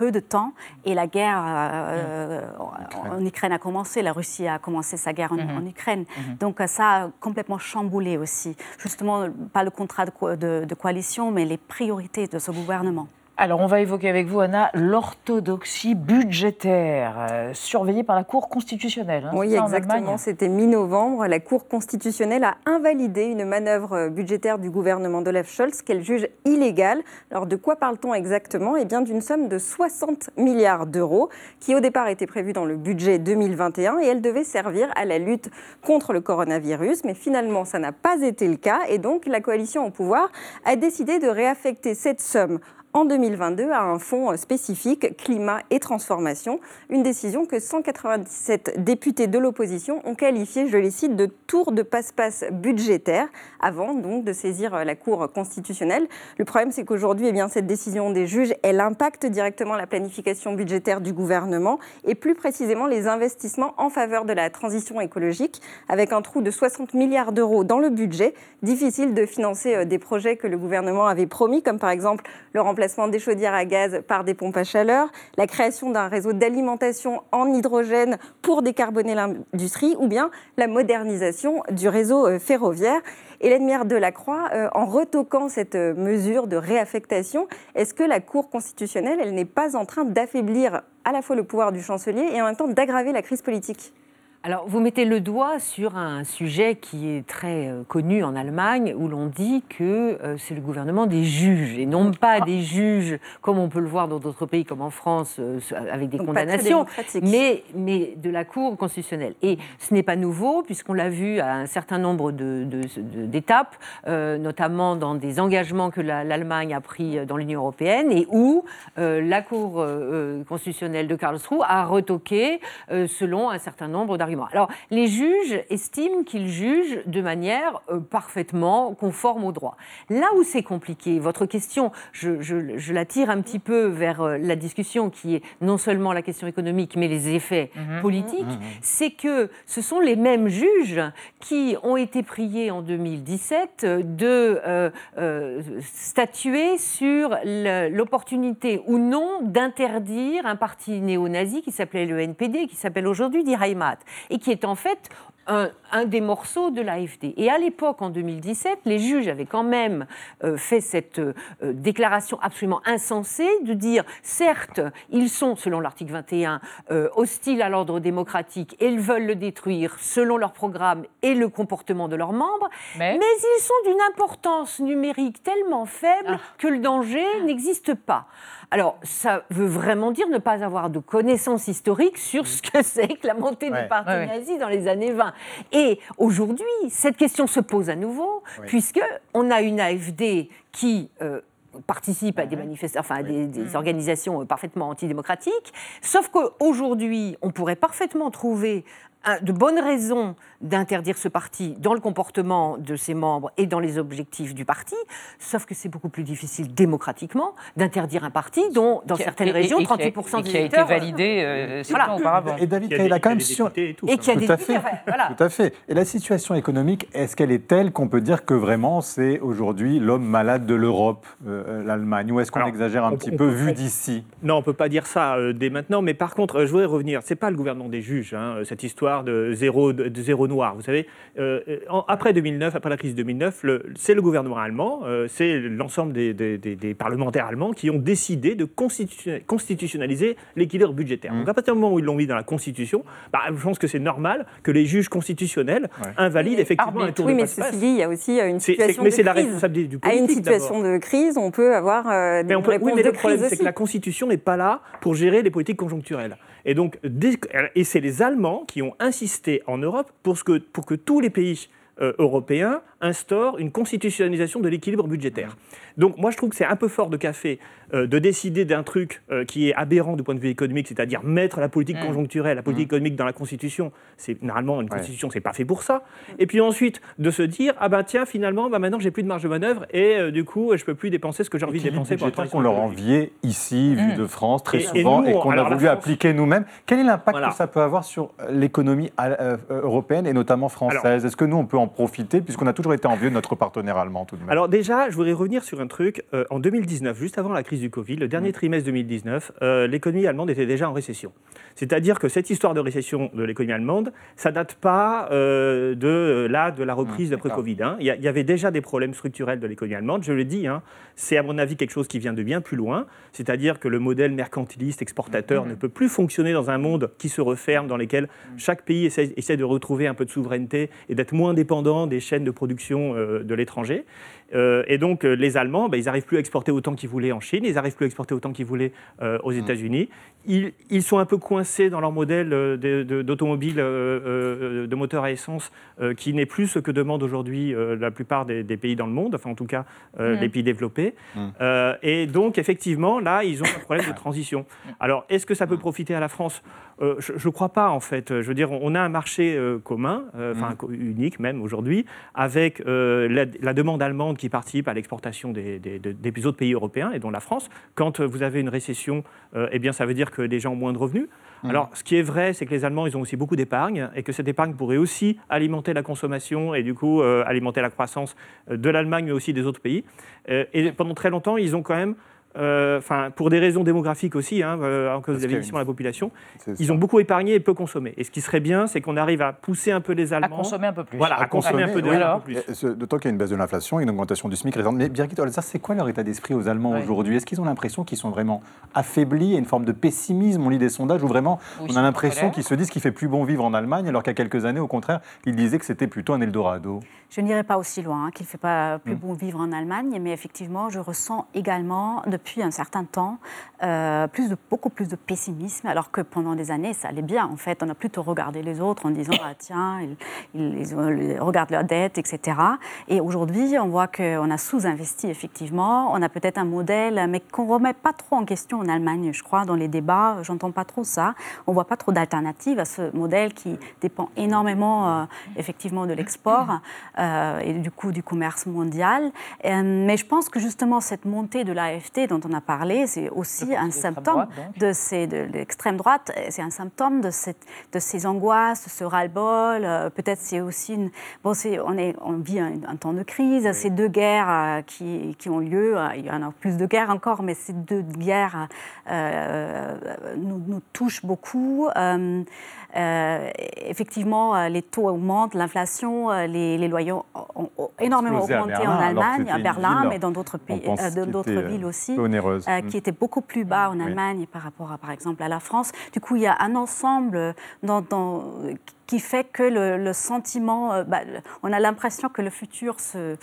peu de temps et la guerre euh, euh, en Ukraine a commencé, la Russie a commencé sa guerre en, mhm. Ukraine. Mhm. Donc ça a complètement chamboulé aussi, justement, pas le contrat de coalition, mais les priorités de ce gouvernement. Alors, on va évoquer avec vous, Anna, l'orthodoxie budgétaire, euh, surveillée par la Cour constitutionnelle. Hein, oui, exactement. C'était mi-novembre. La Cour constitutionnelle a invalidé une manœuvre budgétaire du gouvernement d'Olaf Scholz qu'elle juge illégale. Alors, de quoi parle-t-on exactement? Eh bien, d'une somme de 60 milliards d'euros qui, au départ, était prévue dans le budget 2021 et elle devait servir à la lutte contre le coronavirus. Mais finalement, ça n'a pas été le cas et donc la coalition au pouvoir a décidé de réaffecter cette somme en 2022 à un fonds spécifique climat et transformation, une décision que 197 députés de l'opposition ont qualifiée, je les cite, de tour de passe-passe budgétaire avant donc de saisir la Cour constitutionnelle. Le problème c'est qu'aujourd'hui eh cette décision des juges, elle impacte directement la planification budgétaire du gouvernement et plus précisément les investissements en faveur de la transition écologique avec un trou de 60 milliards d'euros dans le budget, difficile de financer euh, des projets que le gouvernement avait promis comme par exemple le remplacement remplacement des chaudières à gaz par des pompes à chaleur, la création d'un réseau d'alimentation en hydrogène pour décarboner l'industrie, ou bien la modernisation du réseau euh, ferroviaire. Hélène Mière de la Croix, euh, en retoquant cette euh, mesure de réaffectation, est-ce que la Cour constitutionnelle, elle n'est pas en train d'affaiblir à la fois le pouvoir du chancelier et en même temps d'aggraver la crise politique? Alors, vous mettez le doigt sur un sujet qui est très euh, connu en Allemagne, où l'on dit que euh, c'est le gouvernement des juges, et non pas ah. des juges comme on peut le voir dans d'autres pays comme en France, euh, avec des condamnations, mais, mais de la Cour constitutionnelle. Et ce n'est pas nouveau, puisqu'on l'a vu à un certain nombre d'étapes, de, notamment dans des engagements que l'Allemagne a pris dans l'Union européenne, et où la Cour constitutionnelle de Karlsruhe a retoqué selon un certain nombre d'arguments alors, les juges estiment qu'ils jugent de manière euh, parfaitement conforme au droit. Là où c'est compliqué, votre question, je, la tire un petit peu vers euh, la discussion qui est non seulement la question économique, mais les effets mhm. politiques, mhm. c'est que ce sont les mêmes juges qui ont été priés en 2017 de euh, statuer sur l'opportunité ou non d'interdire un parti néo-nazi qui s'appelait le NPD, qui s'appelle aujourd'hui Die Heimat et qui est en fait un, des morceaux de l'AFD. Et à l'époque, en 2017, les juges avaient quand même euh, fait cette euh, déclaration absolument insensée de dire, certes, ils sont, selon l'article 21, euh, hostiles à l'ordre démocratique et ils veulent le détruire selon leur programme et le comportement de leurs membres, mais, ils sont d'une importance numérique tellement faible ah. que le danger n'existe pas. Alors, ça veut vraiment dire ne pas avoir de connaissances historiques sur ce que c'est que la montée du parti nazi dans les années 20. Et aujourd'hui, cette question se pose à nouveau, puisque on a une AFD qui euh, participe à des manifestations, enfin à des, des, organisations parfaitement antidémocratiques. Sauf qu'aujourd'hui, on pourrait parfaitement trouver de bonnes raisons d'interdire ce parti dans le comportement de ses membres et dans les objectifs du parti, sauf que c'est beaucoup plus difficile démocratiquement d'interdire un parti dont, dans certaines régions, 38% des qui a été validé euh, voilà. auparavant. Et David, il a, quand même sur... Et, qui a des tout à fait, voilà. tout à fait. Et la situation économique, est-ce qu'elle est telle qu'on peut dire que vraiment c'est aujourd'hui l'homme malade de l'Europe, euh, l'Allemagne, ou est-ce qu'on exagère un petit peu vu d'ici? Non, on peut pas dire ça euh, dès maintenant. Mais par contre, je voudrais revenir. C'est pas le gouvernement des juges, hein, cette histoire de zéro, de, zéro noir. Vous savez, euh, après 2009, après la crise de 2009, c'est le gouvernement allemand, euh, c'est l'ensemble des, des, parlementaires allemands qui ont décidé de constitutionnaliser l'équilibre budgétaire. Donc à partir du moment où ils l'ont mis dans la Constitution, bah, je pense que c'est normal que les juges constitutionnels invalident effectivement un tour oui, de mais ceci dit, il y a aussi euh, une situation mais de crise. la responsabilité du politique. À une situation de crise, on peut avoir des mais réponses oui, mais le problème, c'est que la Constitution n'est pas là pour gérer les politiques conjoncturelles. Et c'est les Allemands qui ont insisté en Europe pour que, pour que tous les pays euh, européens instaurent une constitutionnalisation de l'équilibre budgétaire. Donc moi je trouve que c'est un peu fort de café euh, de décider d'un truc euh, qui est aberrant du point de vue économique, c'est-à-dire mettre la politique mm. conjoncturelle, la politique mm. économique dans la Constitution. C'est normalement une Constitution, c'est pas fait pour ça. Et puis ensuite de se dire ah ben tiens finalement bah maintenant j'ai plus de marge de manœuvre et euh, du coup je peux plus dépenser ce que j'ai envie de dépenser. Pour qu'on leur enviait ici, vu mm. de France, très souvent, et, qu'on a voulu appliquer nous-mêmes. Quel est l'impact que ça peut avoir sur l'économie européenne et notamment française? Est-ce que nous on peut en profiter puisqu'on a toujours été envieux de notre partenaire allemand tout de même? Alors déjà, je voudrais revenir sur un truc. en 2019, juste avant la crise du Covid, le dernier mm. trimestre 2019, euh, l'économie allemande était déjà en récession. C'est-à-dire que cette histoire de récession de l'économie allemande, ça date pas euh, de là de la reprise mm, d'après Covid. Hein. Il y, avait déjà des problèmes structurels de l'économie allemande. Je le dis, hein, c'est à mon avis quelque chose qui vient de bien plus loin. C'est-à-dire que le modèle mercantiliste exportateur mm, ne peut plus fonctionner dans un monde qui se referme, dans lequel chaque pays essaie, essaie, de retrouver un peu de souveraineté et d'être moins dépendant des chaînes de production euh, de l'étranger. Euh, et donc, euh, les Allemands, ben, ils n'arrivent plus à exporter autant qu'ils voulaient en Chine, ils n'arrivent plus à exporter autant qu'ils voulaient euh, aux mmh. États-Unis. Ils, ils, sont un peu coincés dans leur modèle d'automobile de, de, moteur à essence, qui n'est plus ce que demandent aujourd'hui la plupart des, pays dans le monde, enfin en tout cas mmh. les pays développés. Mmh. et donc, effectivement, là, ils ont un problème de transition. Alors, est-ce que ça peut profiter à la France? Je ne crois pas, en fait. Je veux dire, on a un marché commun, enfin unique même aujourd'hui, avec la, la demande allemande qui participent à l'exportation des, des, autres pays européens et dont la France. Quand vous avez une récession, euh, eh bien, ça veut dire que les gens ont moins de revenus. Mmh. Alors, ce qui est vrai, c'est que les Allemands, ils ont aussi beaucoup d'épargne et que cette épargne pourrait aussi alimenter la consommation et du coup euh, alimenter la croissance de l'Allemagne, mais aussi des autres pays. Euh, et pendant très longtemps, ils ont quand même euh, enfin, pour des raisons démographiques aussi, hein, euh, en cause de vieillissement de la population, ils ont beaucoup épargné et peu consommé. Et ce qui serait bien, c'est qu'on arrive à pousser un peu les Allemands. À consommer un peu plus. Voilà, à, consommer, un peu, de, plus. D'autant qu'il y a une baisse de l'inflation, une augmentation du SMIC. Mais Birgit ça c'est quoi leur état d'esprit aux Allemands aujourd'hui? Est-ce qu'ils ont l'impression qu'ils sont vraiment affaiblis? Et une forme de pessimisme On lit des sondages où vraiment on a l'impression qu'ils se disent qu'il fait plus bon vivre en Allemagne, alors qu'il y a quelques années, au contraire, ils disaient que c'était plutôt un Eldorado. Je n'irai pas aussi loin, hein, qu'il ne fait pas plus hmm. bon vivre en Allemagne, mais effectivement, je ressens également depuis un certain temps euh, plus de, beaucoup plus de pessimisme, alors que pendant des années, ça allait bien. En fait, on a plutôt regardé les autres en disant ah, tiens, ils, regardent leurs dettes, etc. Et aujourd'hui, on voit qu'on a sous-investi, effectivement. On a peut-être un modèle, mais qu'on ne remet pas trop en question en Allemagne, je crois, dans les débats. J'entends pas trop ça. On voit pas trop d'alternatives à ce modèle qui dépend énormément, euh, effectivement, de l'export euh, et du coup du commerce mondial. mais je pense que justement, cette montée de l'AFT dont on a parlé, c'est aussi un symptôme de, ces, de l'extrême droite, c'est un symptôme de, cette, de ces angoisses, ce ras-le-bol. Euh, peut-être c'est aussi une. Bon, on, est, on vit un, temps de crise, ces deux guerres euh, qui, qui, ont lieu, euh, il y en a plus de guerres encore, mais ces deux guerres nous, nous, touchent beaucoup. Euh, effectivement, euh, les taux augmentent, l'inflation, euh, les, loyers ont, énormément augmenté en Allemagne, à Berlin, mais dans d'autres pays, d'autres villes aussi, qui mm. étaient beaucoup plus bas en Allemagne par rapport à, par exemple, à la France. Du coup, il y a un ensemble dans, dans qui fait que le, sentiment, euh, bah, on a l'impression que le futur se,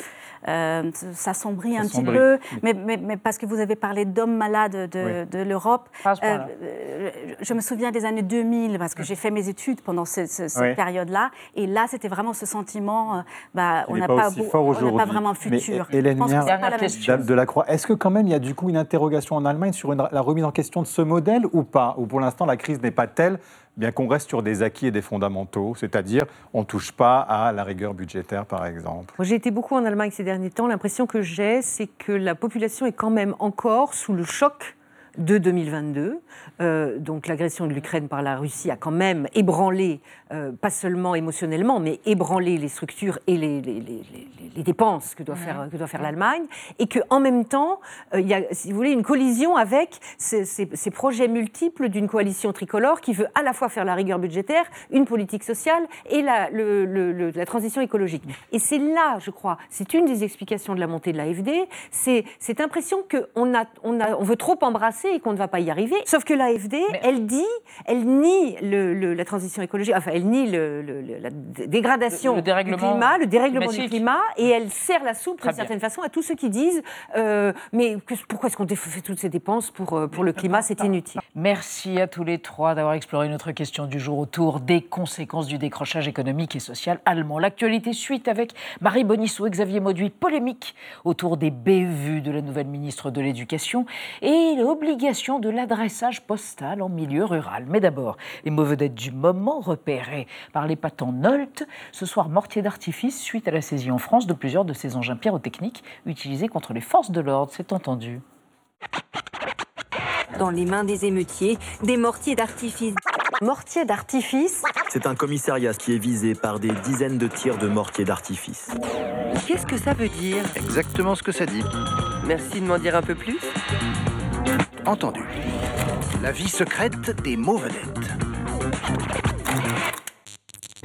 euh, s'assombrit un petit peu, mais, mais, parce que vous avez parlé d'hommes malades de, l'Europe. Euh, je me souviens des années 2000, parce que j'ai fait mes études pendant cette période-là, et là, c'était vraiment ce sentiment, bah, on n'a pas, pas, vraiment futur. Mais, Hélène de la Croix, est-ce que quand même il y a du coup une interrogation en Allemagne sur la remise en question de ce modèle ou pas? Ou pour l'instant, la crise n'est pas telle bien qu'on reste sur des acquis et des fondamentaux, c'est-à-dire on ne touche pas à la rigueur budgétaire, par exemple. J'ai été beaucoup en Allemagne ces derniers temps. L'impression que j'ai, c'est que la population est quand même encore sous le choc de 2022. Euh, donc l'agression de l'Ukraine par la Russie a quand même ébranlé, euh, pas seulement émotionnellement, mais ébranlé les structures et les, les, dépenses que doit faire, que doit faire l'Allemagne. Et qu'en même temps, euh, il y a, si vous voulez, une collision avec ces, ces projets multiples d'une coalition tricolore qui veut à la fois faire la rigueur budgétaire, une politique sociale et la, le, la transition écologique. Et c'est là, je crois, c'est une des explications de la montée de l'AFD, c'est cette impression qu'on a, on a, on veut trop embrasser et qu'on ne va pas y arriver. Sauf que l'AFD, elle dit, elle nie le, la transition écologique, enfin, elle nie le, la dégradation du climat, le dérèglement du climat, et elle serre la soupe d'une certaine façon à tous ceux qui disent euh, mais pourquoi est-ce qu'on fait toutes ces dépenses pour, euh, pour le climat C'est inutile. Merci à tous les trois d'avoir exploré notre question du jour autour des conséquences du décrochage économique et social allemand. L'actualité suite avec Marie Bonissou et Xavier Mauduit, polémique autour des bévues de la nouvelle ministre de l'Éducation et l'obligation de l'adressage postal en milieu rural. Mais d'abord, les mauvais dettes du moment repérés par les patents Nolt. Ce soir, mortier d'artifice suite à la saisie en France de plusieurs de ces engins pyrotechniques utilisés contre les forces de l'ordre, c'est entendu. Dans les mains des émeutiers, des mortiers d'artifice. Mortier d'artifice? C'est un commissariat qui est visé par des dizaines de tirs de mortiers d'artifice. Qu'est-ce que ça veut dire? Exactement ce que ça dit. Merci de m'en dire un peu plus. Entendu. La vie secrète des mots vedettes.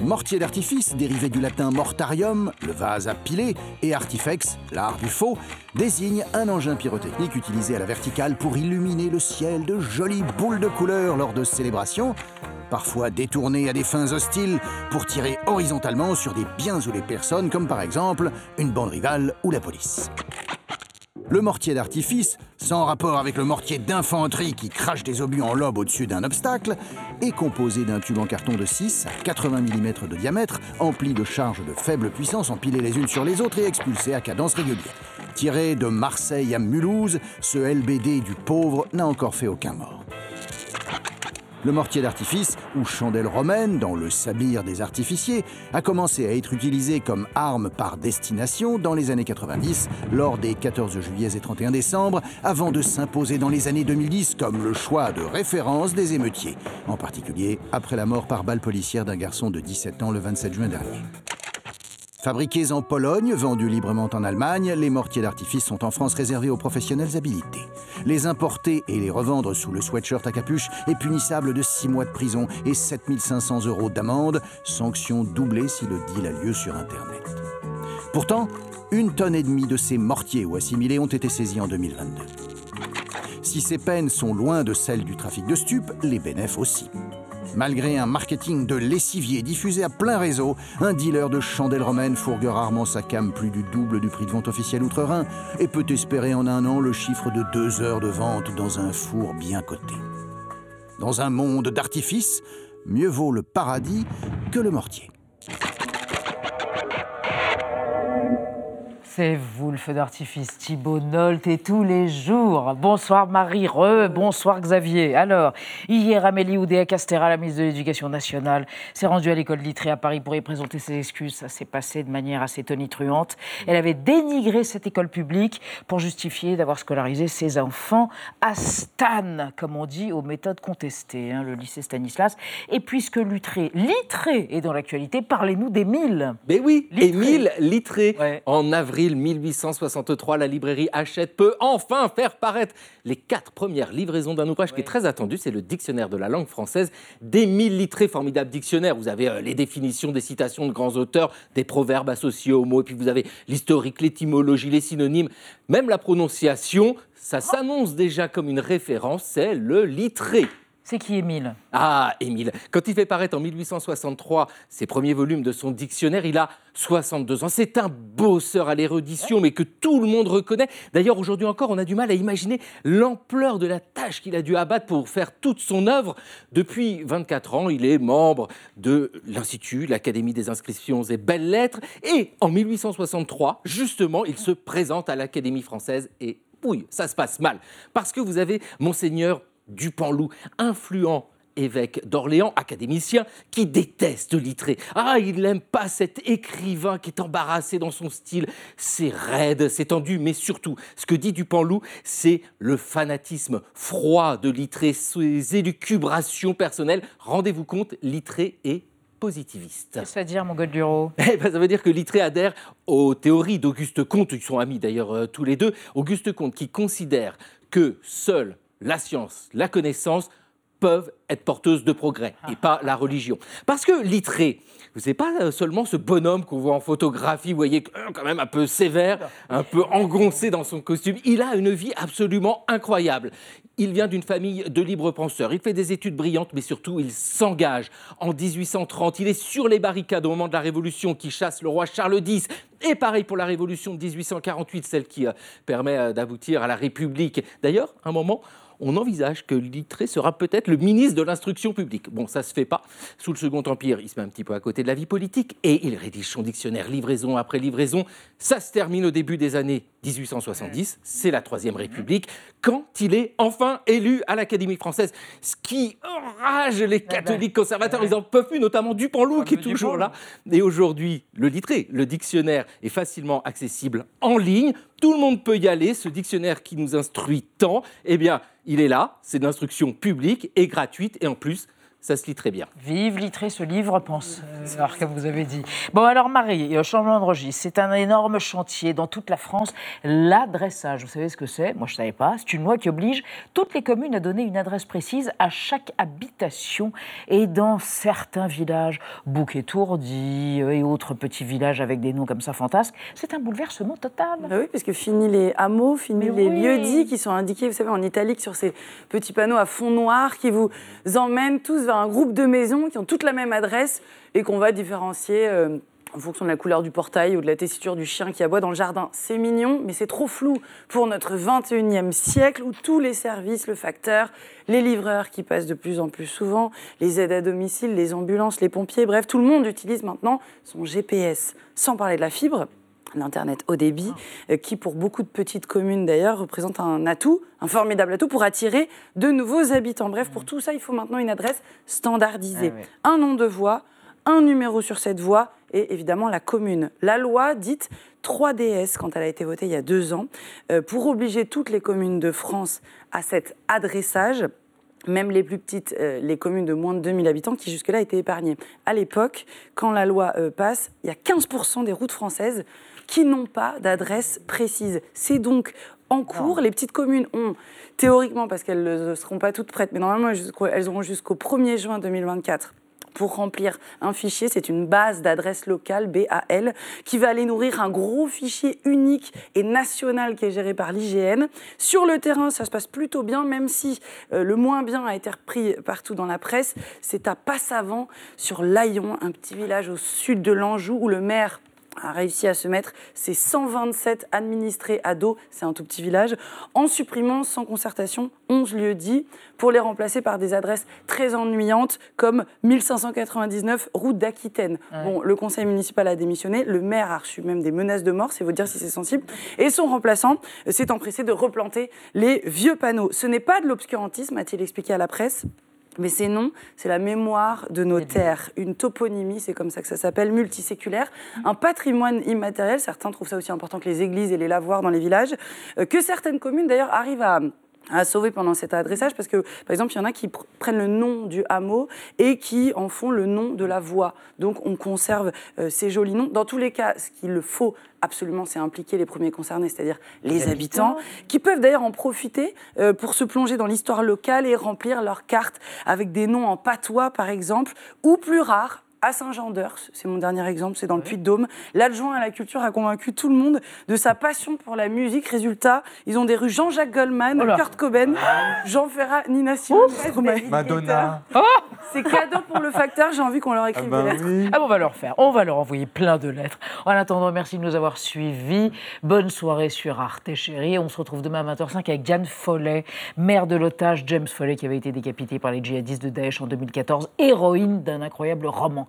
Mortier d'artifice, dérivé du latin mortarium, le vase à piler, et artifex, l'art du faux, désigne un engin pyrotechnique utilisé à la verticale pour illuminer le ciel de jolies boules de couleur lors de célébrations, parfois détourné à des fins hostiles pour tirer horizontalement sur des biens ou des personnes, comme par exemple une bande rivale ou la police. Le mortier d'artifice, sans rapport avec le mortier d'infanterie qui crache des obus en lobe au-dessus d'un obstacle, est composé d'un tube en carton de 6 à 80 mm de diamètre, empli de charges de faible puissance empilées les unes sur les autres et expulsées à cadence régulière. Tiré de Marseille à Mulhouse, ce LBD du pauvre n'a encore fait aucun mort. Le mortier d'artifice, ou chandelle romaine dans le sabir des artificiers, a commencé à être utilisé comme arme par destination dans les années 90, lors des 14 juillet et 31 décembre, avant de s'imposer dans les années 2010 comme le choix de référence des émeutiers, en particulier après la mort par balle policière d'un garçon de 17 ans le 27 juin dernier. Fabriqués en Pologne, vendus librement en Allemagne, les mortiers d'artifice sont en France réservés aux professionnels habilités. Les importer et les revendre sous le sweatshirt à capuche est punissable de 6 mois de prison et 7500 euros d'amende, sanction doublée si le deal a lieu sur Internet. Pourtant, une tonne et demie de ces mortiers ou assimilés ont été saisis en 2022. Si ces peines sont loin de celles du trafic de stupes, les bénéfices aussi. Malgré un marketing de lessivier diffusé à plein réseau, un dealer de chandelles romaines fourgue rarement sa cam plus du double du prix de vente officiel outre-Rhin et peut espérer en un an le chiffre de deux heures de vente dans un four bien coté. Dans un monde d'artifice, mieux vaut le paradis que le mortier. C'est vous le feu d'artifice, Thibault Nolte et tous les jours. Bonsoir Marie Re, bonsoir Xavier. Alors, hier, Amélie Oudéa-Castéra, la ministre de l'Éducation nationale, s'est rendue à l'école Littré à Paris pour y présenter ses excuses. Ça s'est passé de manière assez tonitruante. Elle avait dénigré cette école publique pour justifier d'avoir scolarisé ses enfants à Stan, comme on dit, aux méthodes contestées, hein, le lycée Stanislas. Et puisque Littré, Littré est dans l'actualité, parlez-nous d'Émile. Mais oui, Émile Littré, en avril 1863, la librairie Hachette peut enfin faire paraître les quatre premières livraisons d'un ouvrage qui est très attendu, c'est le dictionnaire de la langue française d'Émile Littré, formidable dictionnaire. Vous avez euh, les définitions des citations de grands auteurs, des proverbes associés aux mots, et puis vous avez l'historique, l'étymologie, les synonymes, même la prononciation. Ça s'annonce déjà comme une référence, c'est le Littré. C'est qui Émile? Ah, Émile. Quand il fait paraître en 1863 ses premiers volumes de son dictionnaire, il a 62 ans. C'est un bosseur à l'érudition, mais que tout le monde reconnaît. D'ailleurs, aujourd'hui encore, on a du mal à imaginer l'ampleur de la tâche qu'il a dû abattre pour faire toute son œuvre. Depuis 24 ans, il est membre de l'Institut, l'Académie des inscriptions et belles lettres. Et en 1863, justement, il se présente à l'Académie française et oui, ça se passe mal. Parce que vous avez Monseigneur Dupanloup, influent évêque d'Orléans, académicien, qui déteste Littré. Ah, il n'aime pas cet écrivain qui est embarrassé dans son style. C'est raide, c'est tendu, mais surtout, ce que dit Dupanloup, c'est le fanatisme froid de Littré, ses élucubrations personnelles. Rendez-vous compte, Littré est positiviste. Qu'est-ce que ça veut dire, mon Duro eh ben, Ça veut dire que Littré adhère aux théories d'Auguste Comte, ils sont amis d'ailleurs euh, tous les deux, Auguste Comte qui considère que seul la science, la connaissance peuvent être porteuses de progrès et pas la religion. Parce que Littré, n'est pas euh, seulement ce bonhomme qu'on voit en photographie, vous voyez, euh, quand même un peu sévère, un peu engoncé dans son costume. Il a une vie absolument incroyable. Il vient d'une famille de libres penseurs. Il fait des études brillantes, mais surtout, il s'engage. En 1830, il est sur les barricades au moment de la Révolution qui chasse le roi Charles X. Et pareil pour la Révolution de 1848, celle qui euh, permet d'aboutir à la République. D'ailleurs, un moment, on envisage que Littré sera peut-être le ministre de l'instruction publique. Bon, ça se fait pas. Sous le Second Empire, il se met un petit peu à côté de la vie politique et il rédige son dictionnaire livraison après livraison. Ça se termine au début des années 1870, c'est la Troisième République, quand il est enfin élu à l'Académie française. Ce qui enrage les catholiques conservateurs, ils n'en peuvent plus, notamment Dupanloup qui est toujours là. Et aujourd'hui, le Littré, le dictionnaire est facilement accessible en ligne. Tout le monde peut y aller. Ce dictionnaire qui nous instruit tant, eh bien, il est là. C'est d'instruction publique et gratuite. Et en plus, ça se lit très bien. Vive Littré, ce livre, pense, alors que vous avez dit. Bon, alors Marie, euh, changement de registre, c'est un énorme chantier dans toute la France. L'adressage, vous savez ce que c'est? Moi, je ne savais pas. C'est une loi qui oblige toutes les communes à donner une adresse précise à chaque habitation. Et dans certains villages, Bouquet-Tourdi euh, et autres petits villages avec des noms comme ça fantasques, c'est un bouleversement total. Bah oui, parce que fini les hameaux, fini les lieux dits qui sont indiqués, vous savez, en italique sur ces petits panneaux à fond noir qui vous emmènent tous vers un groupe de maisons qui ont toutes la même adresse et qu'on va différencier euh, en fonction de la couleur du portail ou de la tessiture du chien qui aboie dans le jardin. C'est mignon, mais c'est trop flou pour notre 21e siècle où tous les services, le facteur, les livreurs qui passent de plus en plus souvent, les aides à domicile, les ambulances, les pompiers, bref, tout le monde utilise maintenant son GPS, sans parler de la fibre l'Internet haut débit, euh, qui pour beaucoup de petites communes d'ailleurs représente un atout, un formidable atout pour attirer de nouveaux habitants. Bref, pour tout ça, il faut maintenant une adresse standardisée. Ah un nom de voie, un numéro sur cette voie et évidemment la commune. La loi dite 3DS, quand elle a été votée il y a deux ans, euh, pour obliger toutes les communes de France à cet adressage, même les plus petites, euh, les communes de moins de 2000 habitants qui jusque-là étaient épargnées. À l'époque, quand la loi euh, passe, il y a 15% des routes françaises qui n'ont pas d'adresse précise. C'est donc en cours. Les petites communes ont, théoriquement, parce qu'elles ne seront pas toutes prêtes, mais normalement, elles auront jusqu'au 1er juin 2024 pour remplir un fichier. C'est une base d'adresse locale, BAL, qui va aller nourrir un gros fichier unique et national qui est géré par l'IGN. Sur le terrain, ça se passe plutôt bien, même si euh, le moins bien a été repris partout dans la presse. C'est à Passavant, sur l'Aillon, un petit village au sud de l'Anjou, où le maire a réussi à se mettre ses 127 administrés à dos, c'est un tout petit village, en supprimant sans concertation 11 lieux dits pour les remplacer par des adresses très ennuyantes comme 1599 route d'Aquitaine. Bon, le conseil municipal a démissionné, le maire a reçu même des menaces de mort, c'est vous dire si c'est sensible, et son remplaçant s'est empressé de replanter les vieux panneaux. Ce n'est pas de l'obscurantisme, a-t-il expliqué à la presse. Mais ces noms, c'est la mémoire de nos terres, une toponymie, c'est comme ça que ça s'appelle, multiséculaire, un patrimoine immatériel, certains trouvent ça aussi important que les églises et les lavoirs dans les villages, euh, que certaines communes d'ailleurs arrivent à à sauver pendant cet adressage parce que, par exemple, il y en a qui prennent le nom du hameau et qui en font le nom de la voie. Donc, on conserve euh, ces jolis noms. Dans tous les cas, ce qu'il faut absolument, c'est impliquer les premiers concernés, c'est-à-dire les, habitants, qui peuvent d'ailleurs en profiter euh, pour se plonger dans l'histoire locale et remplir leurs cartes avec des noms en patois, par exemple, ou plus rares, à Saint-Jean-d'Eurs, c'est mon dernier exemple, c'est dans le Puy-de-Dôme. L'adjoint à la culture a convaincu tout le monde de sa passion pour la musique. Résultat, ils ont des rues Jean-Jacques Goldman, oh Kurt Cobain, Jean Ferrat, Nina Simone, Madonna. Oh c'est cadeau pour le facteur, j'ai envie qu'on leur écrive ah des bah lettres. Ah bon, on va leur faire, on va leur envoyer plein de lettres. En attendant, merci de nous avoir suivis. Bonne soirée sur Arte, chérie. On se retrouve demain à 20h05 avec Diane Follet, mère de l'otage James Follet qui avait été décapité par les djihadistes de Daesh en 2014, héroïne d'un incroyable roman